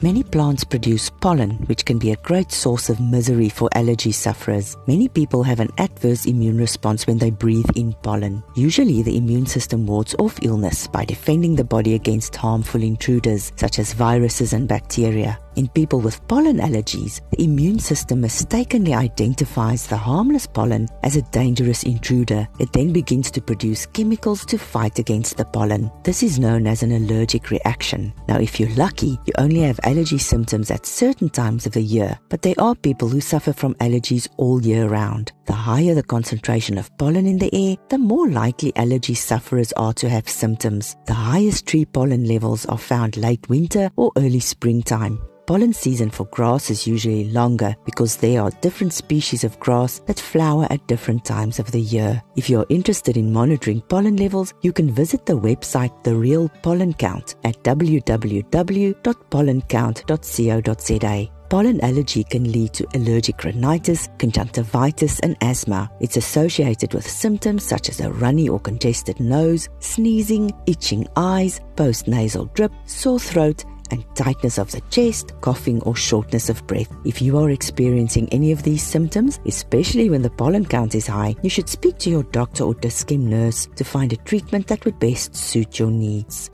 Many plants produce pollen, which can be a great source of misery for allergy sufferers. Many people have an adverse immune response when they breathe in pollen. Usually, the immune system wards off illness by defending the body against harmful intruders such as viruses and bacteria. In people with pollen allergies, the immune system mistakenly identifies the harmless pollen as a dangerous intruder. It then begins to produce chemicals to fight against the pollen. This is known as an allergic reaction. Now, if you're lucky, you only have allergy symptoms at certain times of the year, but there are people who suffer from allergies all year round. The higher the concentration of pollen in the air, the more likely allergy sufferers are to have symptoms. The highest tree pollen levels are found late winter or early springtime pollen season for grass is usually longer because there are different species of grass that flower at different times of the year. If you're interested in monitoring pollen levels, you can visit the website The Real Pollen Count at www.pollencount.co.za. Pollen allergy can lead to allergic rhinitis, conjunctivitis, and asthma. It's associated with symptoms such as a runny or congested nose, sneezing, itching eyes, postnasal drip, sore throat, and tightness of the chest, coughing, or shortness of breath. If you are experiencing any of these symptoms, especially when the pollen count is high, you should speak to your doctor or Dis-Chem nurse to find a treatment that would best suit your needs.